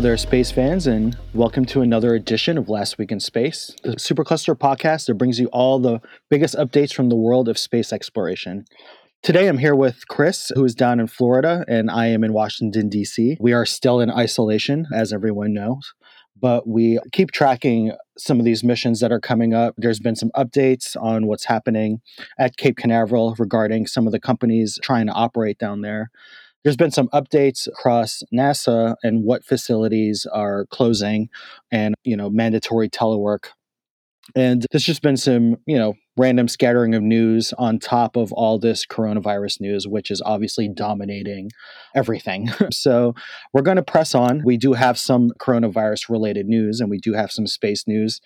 There, space fans, and welcome to another edition of Last Week in Space, the Supercluster podcast that brings you all the biggest updates from the world of space exploration. Today I'm here with Chris, who is down in Florida, and I am in Washington, D.C. We are still in isolation, as everyone knows, but we keep tracking some of these missions that are coming up. There's been some updates on what's happening at Cape Canaveral regarding some of the companies trying to operate down there there's been some updates across NASA and what facilities are closing and, you know, mandatory telework. And there's just been some, you know, random scattering of news on top of all this coronavirus news, which is obviously dominating everything. so we're going to press on. We do have some coronavirus related news and we do have some space news.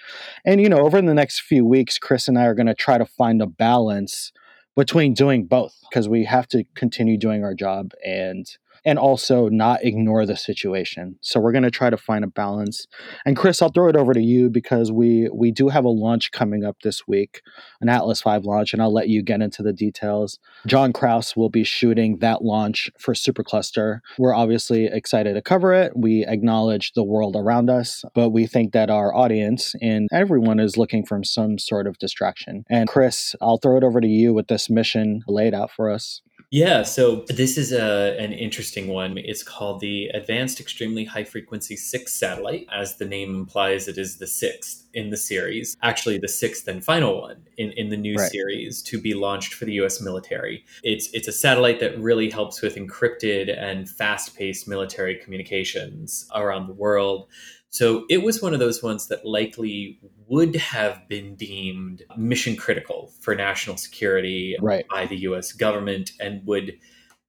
And, you know, over the next few weeks, Chris and I are going to try to find a balance between doing both because we have to continue doing our job and and also not ignore the situation. So we're going to try to find a balance. And Chris, I'll throw it over to you because we we do have a launch coming up this week, an Atlas V launch, and I'll let you get into the details. John Kraus will be shooting that launch for Supercluster. We're obviously excited to cover it. We acknowledge the world around us, but we think that our audience and everyone is looking for some sort of distraction. And Chris, I'll throw it over to you with this mission laid out for us. Yeah, so this is a, an interesting one. It's called the Advanced Extremely High Frequency 6 satellite. As the name implies, it is the sixth in the series, actually, the sixth and final one in, in the new right. series to be launched for the US military. It's, it's a satellite that really helps with encrypted and fast paced military communications around the world. So it was one of those ones that likely would have been deemed mission critical for national security right. by the US government and would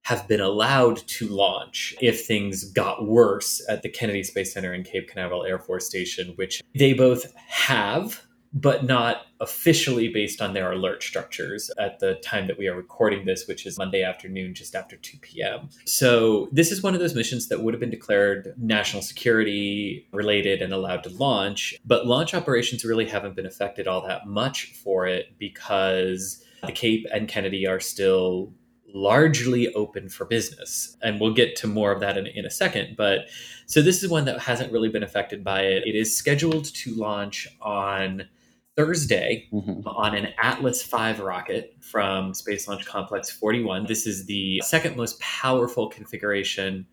have been allowed to launch if things got worse at the Kennedy Space Center and Cape Canaveral Air Force Station, which they both have but not officially based on their alert structures at the time that we are recording this, which is Monday afternoon, just after 2 p.m. So, this is one of those missions that would have been declared national security related and allowed to launch, but launch operations really haven't been affected all that much for it because the Cape and Kennedy are still largely open for business. And we'll get to more of that in, in a second. But so this is one that hasn't really been affected by it. It is scheduled to launch on Thursday mm-hmm. on an Atlas V rocket from Space Launch Complex 41. This is the second most powerful configuration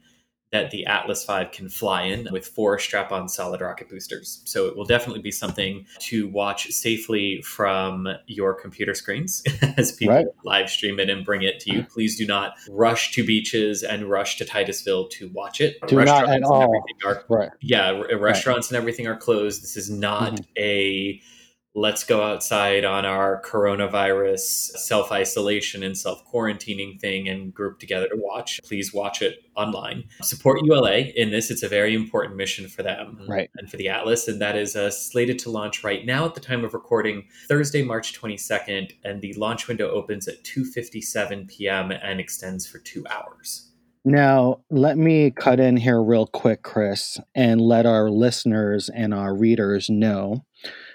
that the Atlas V can fly in with four strap on solid rocket boosters. So it will definitely be something to watch safely from your computer screens as people right. live stream it and bring it to you. Please do not rush to beaches and rush to Titusville to watch it. Do restaurants not at all. Are, right. Yeah, restaurants right. and everything are closed. This is not mm-hmm. a let's go outside on our coronavirus self isolation and self quarantining thing and group together to watch. Please watch it online. Support ULA in this. It's a very important mission for them right. and for the Atlas. And that is uh, slated to launch right now at the time of recording, Thursday, March 22nd. And the launch window opens at 2.57 p.m. and extends for two hours. Now, let me cut in here real quick, Chris, and let our listeners and our readers know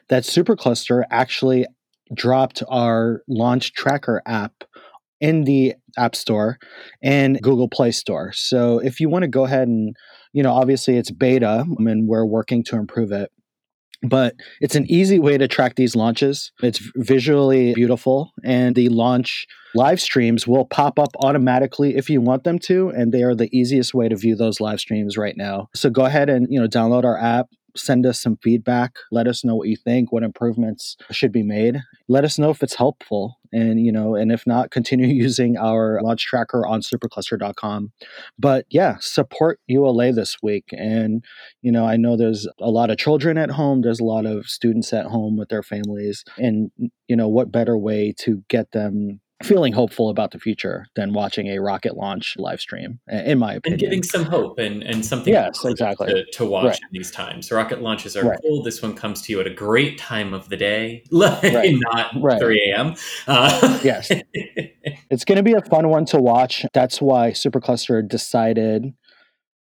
that Supercluster actually dropped our launch tracker app in the App Store and Google Play Store. So if you want to go ahead and, you know, obviously it's beta I and we're working to improve it. But it's an easy way to track these launches. It's visually beautiful, and the launch live streams will pop up automatically if you want them to, and they are the easiest way to view those live streams right now. So go ahead and you know download our app, send us some feedback. Let us know what you think, what improvements should be made. Let us know if it's helpful. And, you know, and if not, continue using our launch tracker on supercluster.com. But yeah, support ULA this week. And, you know, I know there's a lot of children at home, there's a lot of students at home with their families. And, you know, what better way to get them feeling hopeful about the future than watching a rocket launch live stream, in my opinion. And giving some hope and, and something yes, exactly. to, to watch right. in these times. Rocket launches are right. cool. This one comes to you at a great time of the day, right. not right. 3 a.m. Uh, yes. It's going to be a fun one to watch. That's why Supercluster decided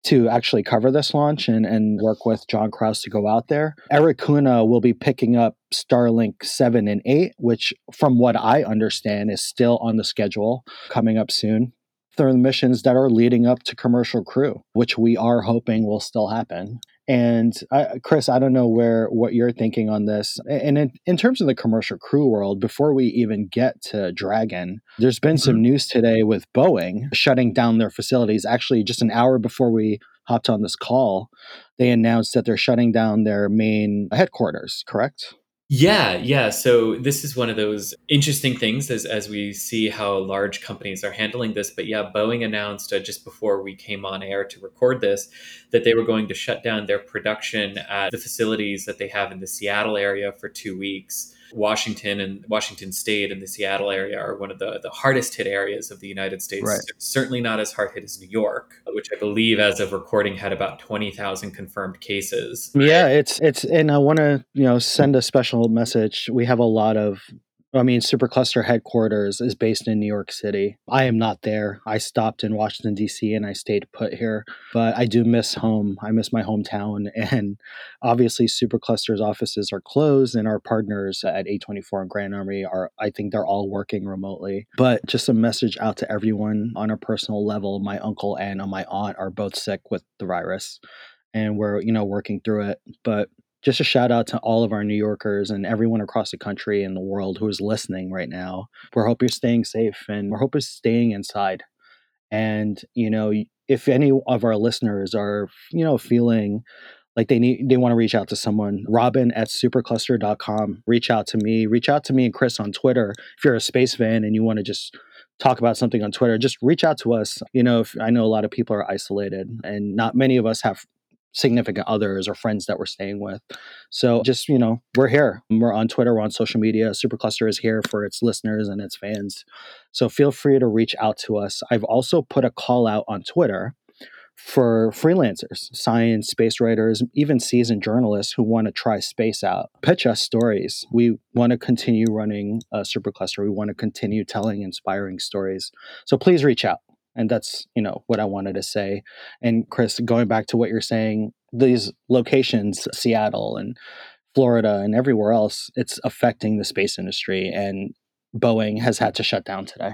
to actually cover this launch and, and work with John Kraus to go out there. Erik Kuna will be picking up Starlink 7 and 8, which, from what I understand, is still on the schedule coming up soon. The missions that are leading up to commercial crew, which we are hoping will still happen. And I, Chris, I don't know where what you're thinking on this. And in, in, terms of the commercial crew world, before we even get to Dragon, there's been some mm-hmm. news today with Boeing shutting down their facilities. Actually, just an hour before we hopped on this call, they announced that they're shutting down their main headquarters. Correct? Yeah, yeah. So this is one of those interesting things as, as we see how large companies are handling this. But yeah, Boeing announced uh, just before we came on air to record this that they were going to shut down their production at the facilities that they have in the Seattle area for two weeks. Washington and Washington State and the Seattle area are one of the, the hardest hit areas of the United States. Right. Certainly not as hard hit as New York, which I believe, as of recording, had about twenty thousand confirmed cases. Yeah, it's it's, and I want to you know send a special message. We have a lot of I mean, Supercluster headquarters is based in New York City. I am not there. I stopped in Washington, D.C., and I stayed put here. But I do miss home. I miss my hometown. And obviously, Supercluster's offices are closed, and our partners at A24 and Grand Army are, I think they're all working remotely. But just a message out to everyone on a personal level my uncle and my aunt are both sick with the virus. And we're, you know, working through it. But just a shout out to all of our New Yorkers and everyone across the country and the world who is listening right now. We hope you're staying safe and we hope you're staying inside. And, you know, if any of our listeners are, you know, feeling like they need they want to reach out to someone robin at supercluster.com reach out to me reach out to me and chris on twitter if you're a space fan and you want to just talk about something on twitter just reach out to us you know if, i know a lot of people are isolated and not many of us have significant others or friends that we're staying with. So just, you know, we're here. We're on Twitter, we're on social media. Supercluster is here for its listeners and its fans. So feel free to reach out to us. I've also put a call out on Twitter for freelancers, science, space writers, even seasoned journalists who want to try space out. Pitch us stories. We want to continue running a supercluster. We want to continue telling inspiring stories. So please reach out and that's you know what i wanted to say and chris going back to what you're saying these locations seattle and florida and everywhere else it's affecting the space industry and boeing has had to shut down today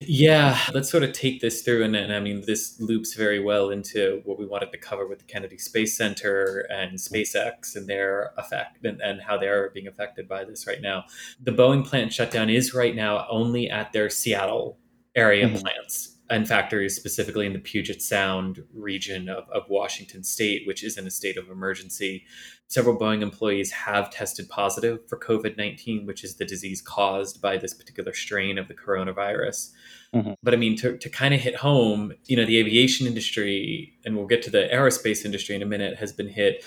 yeah, let's sort of take this through. And, and, I mean, this loops very well into what we wanted to cover with the Kennedy Space Center and SpaceX and their effect and, and how they're being affected by this right now. The Boeing plant shutdown is right now only at their Seattle area mm-hmm. plants and factories specifically in the Puget Sound region of, of Washington state, which is in a state of emergency. Several Boeing employees have tested positive for COVID 19, which is the disease caused by this particular strain of the coronavirus. Mm-hmm. But I mean, to, to kind of hit home, you know, the aviation industry, and we'll get to the aerospace industry in a minute, has been hit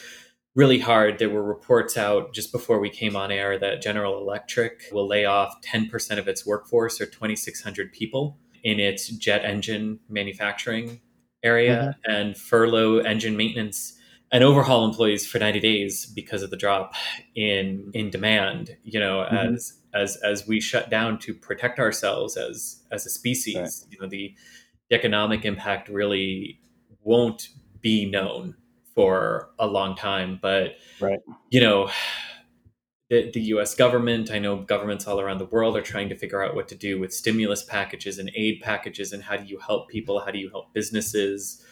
really hard. There were reports out just before we came on air that General Electric will lay off 10% of its workforce or 2,600 people in its jet engine manufacturing area mm-hmm. and furlough engine maintenance and overhaul employees for 90 days because of the drop in in demand you know mm-hmm. as as as we shut down to protect ourselves as as a species right. you know the, the economic impact really won't be known for a long time but right you know the, the US government, I know governments all around the world are trying to figure out what to do with stimulus packages and aid packages and how do you help people? How do you help businesses?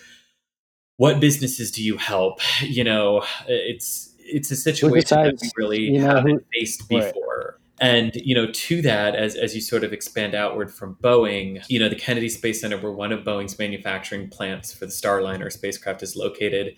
What businesses do you help? You know, it's it's a situation besides, that we really you know, haven't who, faced before. Right. And you know, to that, as as you sort of expand outward from Boeing, you know, the Kennedy Space Center, where one of Boeing's manufacturing plants for the Starliner spacecraft is located,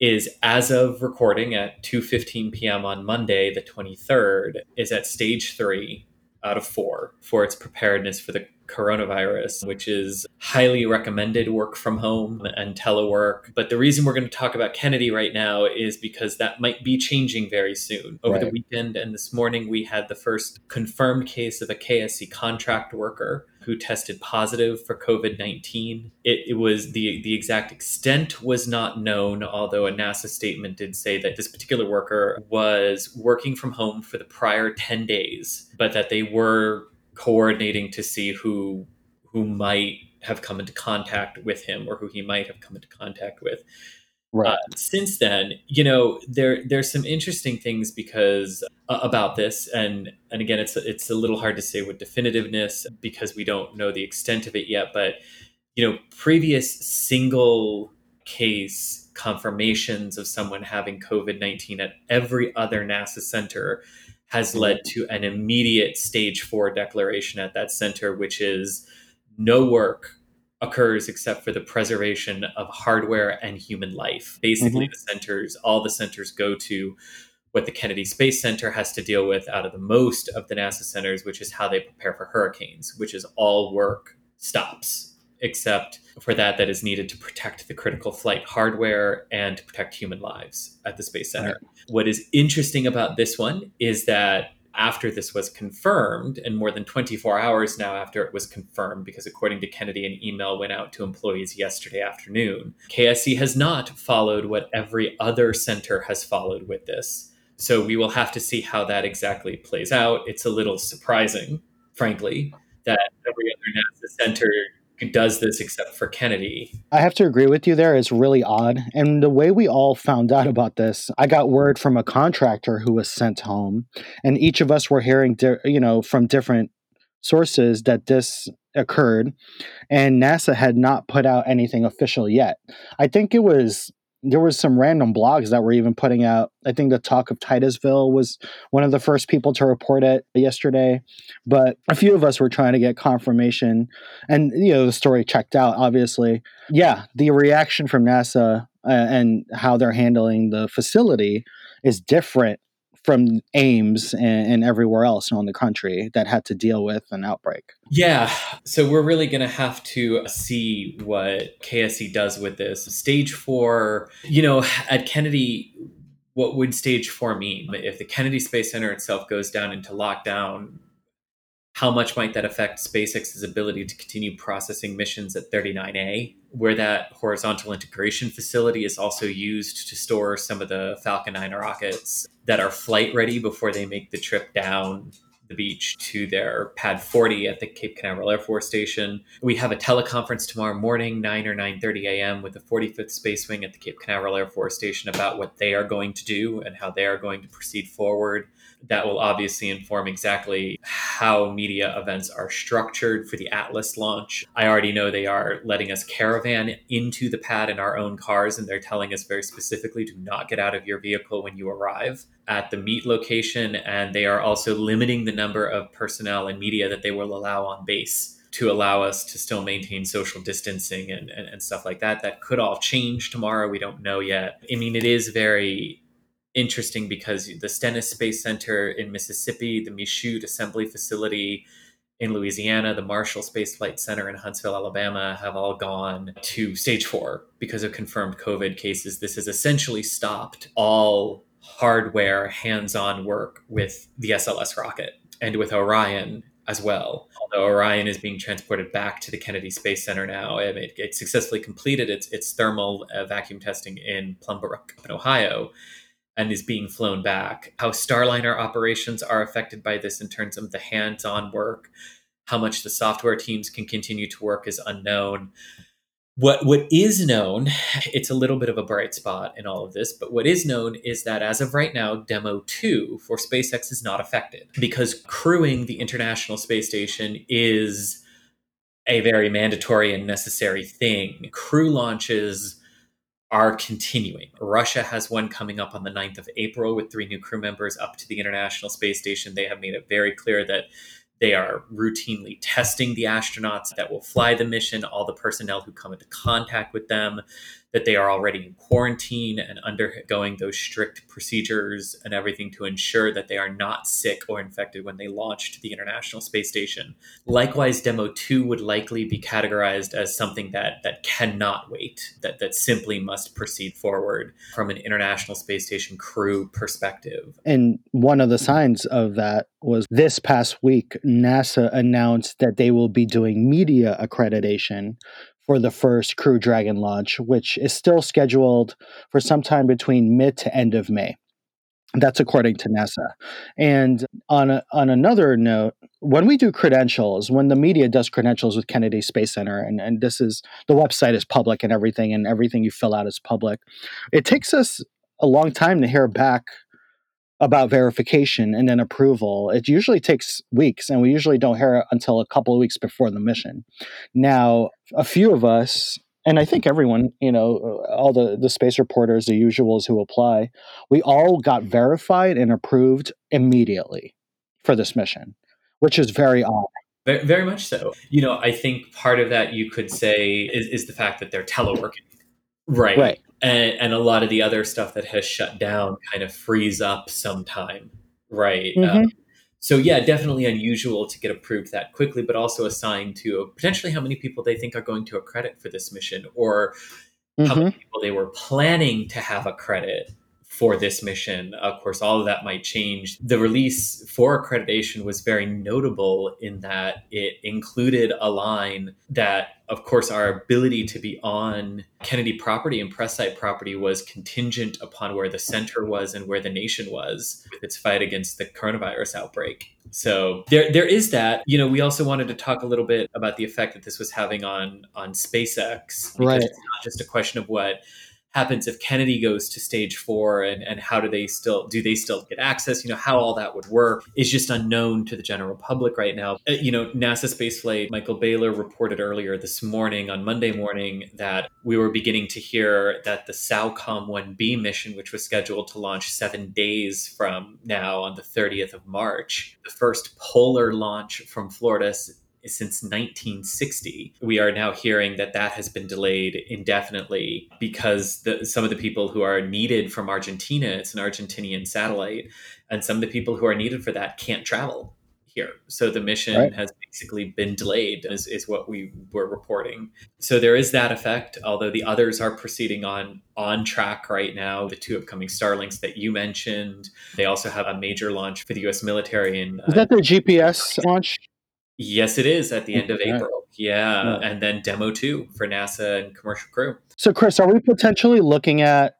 is as of recording at 2:15 p.m. on Monday the 23rd is at stage 3 out of 4 for its preparedness for the coronavirus, which is highly recommended work from home and telework. But the reason we're going to talk about Kennedy right now is because that might be changing very soon. Over right. the weekend and this morning, we had the first confirmed case of a KSC contract worker who tested positive for COVID 19. It, it, was the, the exact extent was not known, although a NASA statement did say that this particular worker was working from home for the prior 10 days, but that they were coordinating to see who who might have come into contact with him or who he might have come into contact with. Right. Uh, since then, you know, there there's some interesting things because uh, about this, and and again, it's it's a little hard to say with definitiveness because we don't know the extent of it yet. But you know, previous single case confirmations of someone having COVID nineteen at every other NASA center has led mm-hmm. to an immediate stage four declaration at that center, which is no work occurs except for the preservation of hardware and human life. Basically, mm-hmm. the centers, all the centers go to what the Kennedy Space Center has to deal with out of the most of the NASA centers, which is how they prepare for hurricanes, which is all work stops, except for that that is needed to protect the critical flight hardware and to protect human lives at the Space Center. Right. What is interesting about this one is that after this was confirmed, and more than 24 hours now after it was confirmed, because according to Kennedy, an email went out to employees yesterday afternoon, KSC has not followed what every other center has followed with this. So we will have to see how that exactly plays out. It's a little surprising, frankly, that every other NASA center does this except for Kennedy. I have to agree with you there. It's really odd. And the way we all found out about this, I got word from a contractor who was sent home, and each of us were hearing, di- you know, from different sources that this occurred, and NASA had not put out anything official yet. I think it was there was some random blogs that were even putting out i think the talk of titusville was one of the first people to report it yesterday but a few of us were trying to get confirmation and you know the story checked out obviously. Yeah the reaction from nasa uh, and how they're handling the facility is different from Ames and, and everywhere else in the country that had to deal with an outbreak. Yeah. So we're really going to have to see what KSC does with this. Stage four, you know, at Kennedy, what would stage four mean? If the Kennedy Space Center itself goes down into lockdown, how much might that affect SpaceX's ability to continue processing missions at 39A, where that horizontal integration facility is also used to store some of the Falcon 9 rockets that are flight ready before they make the trip down the beach to their pad 40 at the Cape Canaveral Air Force Station. We have a teleconference tomorrow morning, 9 or 9:30 a.m. with the 45th Space Wing at the Cape Canaveral Air Force Station about what they are going to do and how they are going to proceed forward that will obviously inform exactly how media events are structured for the Atlas launch. I already know they are letting us caravan into the pad in our own cars, and they're telling us very specifically do not get out of your vehicle when you arrive at the meet location. And they are also limiting the number of personnel and media that they will allow on base to allow us to still maintain social distancing and, and, and, stuff like that. That could all change tomorrow. We don't know yet. I mean, it is very interesting because the Stennis Space Center in Mississippi, the Michoud Assembly Facility in Louisiana, the Marshall Space Flight Center in Huntsville, Alabama, have all gone to stage four because of confirmed COVID cases. This has essentially stopped all hardware hands on work with the SLS rocket and with Orion as well. Although Orion is being transported back to the Kennedy Space Center now, it, it successfully completed its, its thermal uh, vacuum testing in Plum Brook, Ohio and is being flown back. How Starliner operations are affected by this in terms of the hands on work, how much the software teams can continue to work is unknown. What, what is known, it's a little bit of a bright spot in all of this, but what is known is that as of right now, Demo 2 for SpaceX is not affected because crewing the International Space Station is a very mandatory and necessary thing. Crew launches are continuing. Russia has one coming up on the 9th of April with three new crew members up to the International Space Station. They have made it very clear that they are routinely testing the astronauts that will fly the mission, all the personnel who come into contact with them that they are already in quarantine and undergoing those strict procedures and everything to ensure that they are not sick or infected when they launch to the International Space Station. Likewise, Demo 2 would likely be categorized as something that, that cannot wait, that, that simply must proceed forward from an International Space Station crew perspective. And one of the signs of that was this past week, NASA announced that they will be doing media accreditation for the first Crew Dragon launch, which is still scheduled for sometime between mid to end of May. That's according to NASA. And on a, on another note, when we do credentials, when the media does credentials with Kennedy Space Center, and, and this is the website is public and everything, and everything you fill out is public, it takes us a long time to hear back about verification and then approval. It usually takes weeks, and we usually don't hear it until a couple of weeks before the mission. Now, a few of us and I think everyone, you know, all the the space reporters, the usuals who apply, we all got verified and approved immediately for this mission, which is very odd. Very much so. You know, I think part of that you could say is, is the fact that they're teleworking, right? Right. And, and a lot of the other stuff that has shut down kind of frees up some time, right? Mm-hmm. Um, so yeah, definitely unusual to get approved that quickly, but also a sign to potentially how many people they think are going to accredit for this mission, or mm-hmm. how many people they were planning to have a credit for this mission. Of course, all of that might change. The release for accreditation was very notable in that it included a line that, of course, our ability to be on Kennedy property and press site property was contingent upon where the center was and where the nation was with its fight against the coronavirus outbreak. So there, there is that. You know, we also wanted to talk a little bit about the effect that this was having on on SpaceX. Because right. it's not just a question of what happens if Kennedy goes to stage four and, and how do they still do they still get access? You know, how all that would work is just unknown to the general public right now. Uh, you know, NASA spaceflight, Michael Baylor reported earlier this morning on Monday morning that we were beginning to hear that the SAOCOM 1B mission, which was scheduled to launch seven days from now on the 30th of March, the first polar launch from Florida since 1960. We are now hearing that that has been delayed indefinitely because the, some of the people who are needed from Argentina, it's an Argentinian satellite, and some of the people who are needed for that can't travel here. So the mission right. has basically been delayed, is, is what we were reporting. So there is that effect, although the others are proceeding on on track right now. The two upcoming Starlinks that you mentioned, they also have a major launch for the U.S. military. In, is that the uh, GPS launch? Yes, it is at the end of April. Yeah. yeah. And then demo two for NASA and commercial crew. So, Chris, are we potentially looking at?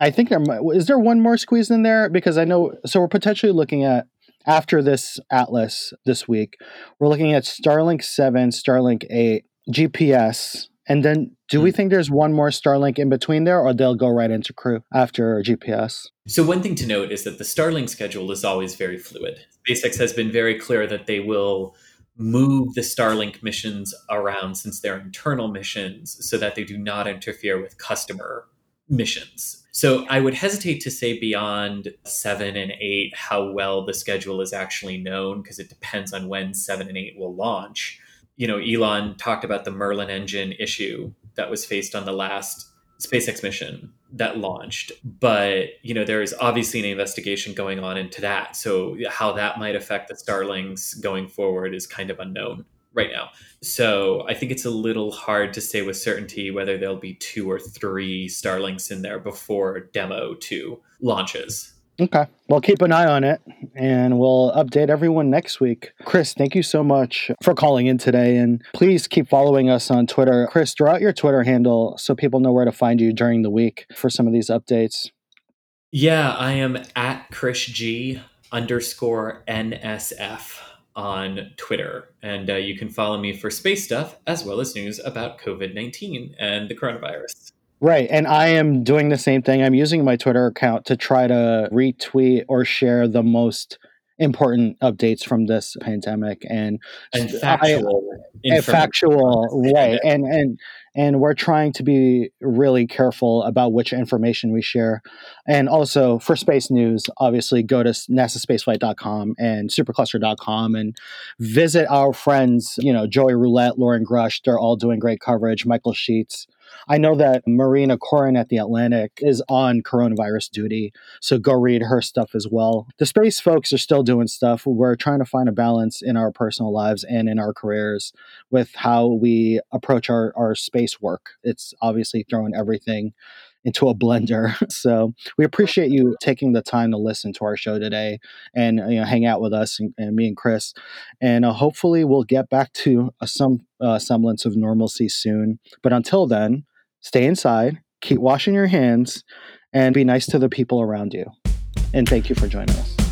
I think there might, is there one more squeeze in there because I know. So we're potentially looking at after this Atlas this week. We're looking at Starlink seven, Starlink eight, GPS, and then do we hmm. think there's one more Starlink in between there, or they'll go right into crew after GPS? So one thing to note is that the Starlink schedule is always very fluid. SpaceX has been very clear that they will move the Starlink missions around since they're internal missions so that they do not interfere with customer missions. So I would hesitate to say beyond seven and eight how well the schedule is actually known because it depends on when seven and eight will launch. You know, Elon talked about the Merlin engine issue that was faced on the last SpaceX mission that launched. But, you know, there is obviously an investigation going on into that. So how that might affect the Starlinks going forward is kind of unknown right now. So I think it's a little hard to say with certainty whether there'll be two or three Starlinks in there before demo two launches. Okay. Well, keep an eye on it and we'll update everyone next week. Chris, thank you so much for calling in today. And please keep following us on Twitter. Chris, draw out your Twitter handle so people know where to find you during the week for some of these updates. Yeah, I am at Chris G underscore NSF on Twitter. And uh, you can follow me for space stuff as well as news about COVID 19 and the coronavirus. Right. And I am doing the same thing. I'm using my Twitter account to try to retweet or share the most important updates from this pandemic and, and factual I, factual right and and and we're trying to be really careful about which information we share and also for space news obviously go to nasaspaceflight.com and supercluster.com and visit our friends you know joey roulette loren grush they're all doing great coverage michael sheetz I know that Marina Koren at the Atlantic is on coronavirus duty, so go read her stuff as well. The space folks are still doing stuff. We're trying to find a balance in our personal lives and in our careers with how we approach our, our space work. It's obviously throwing everything into a blender. So we appreciate you taking the time to listen to our show today and you know hang out with us and, and me and Chris. And uh, hopefully we'll get back to uh, some uh, semblance of normalcy soon. But until then, stay inside, keep washing your hands, and be nice to the people around you. And thank you for joining us.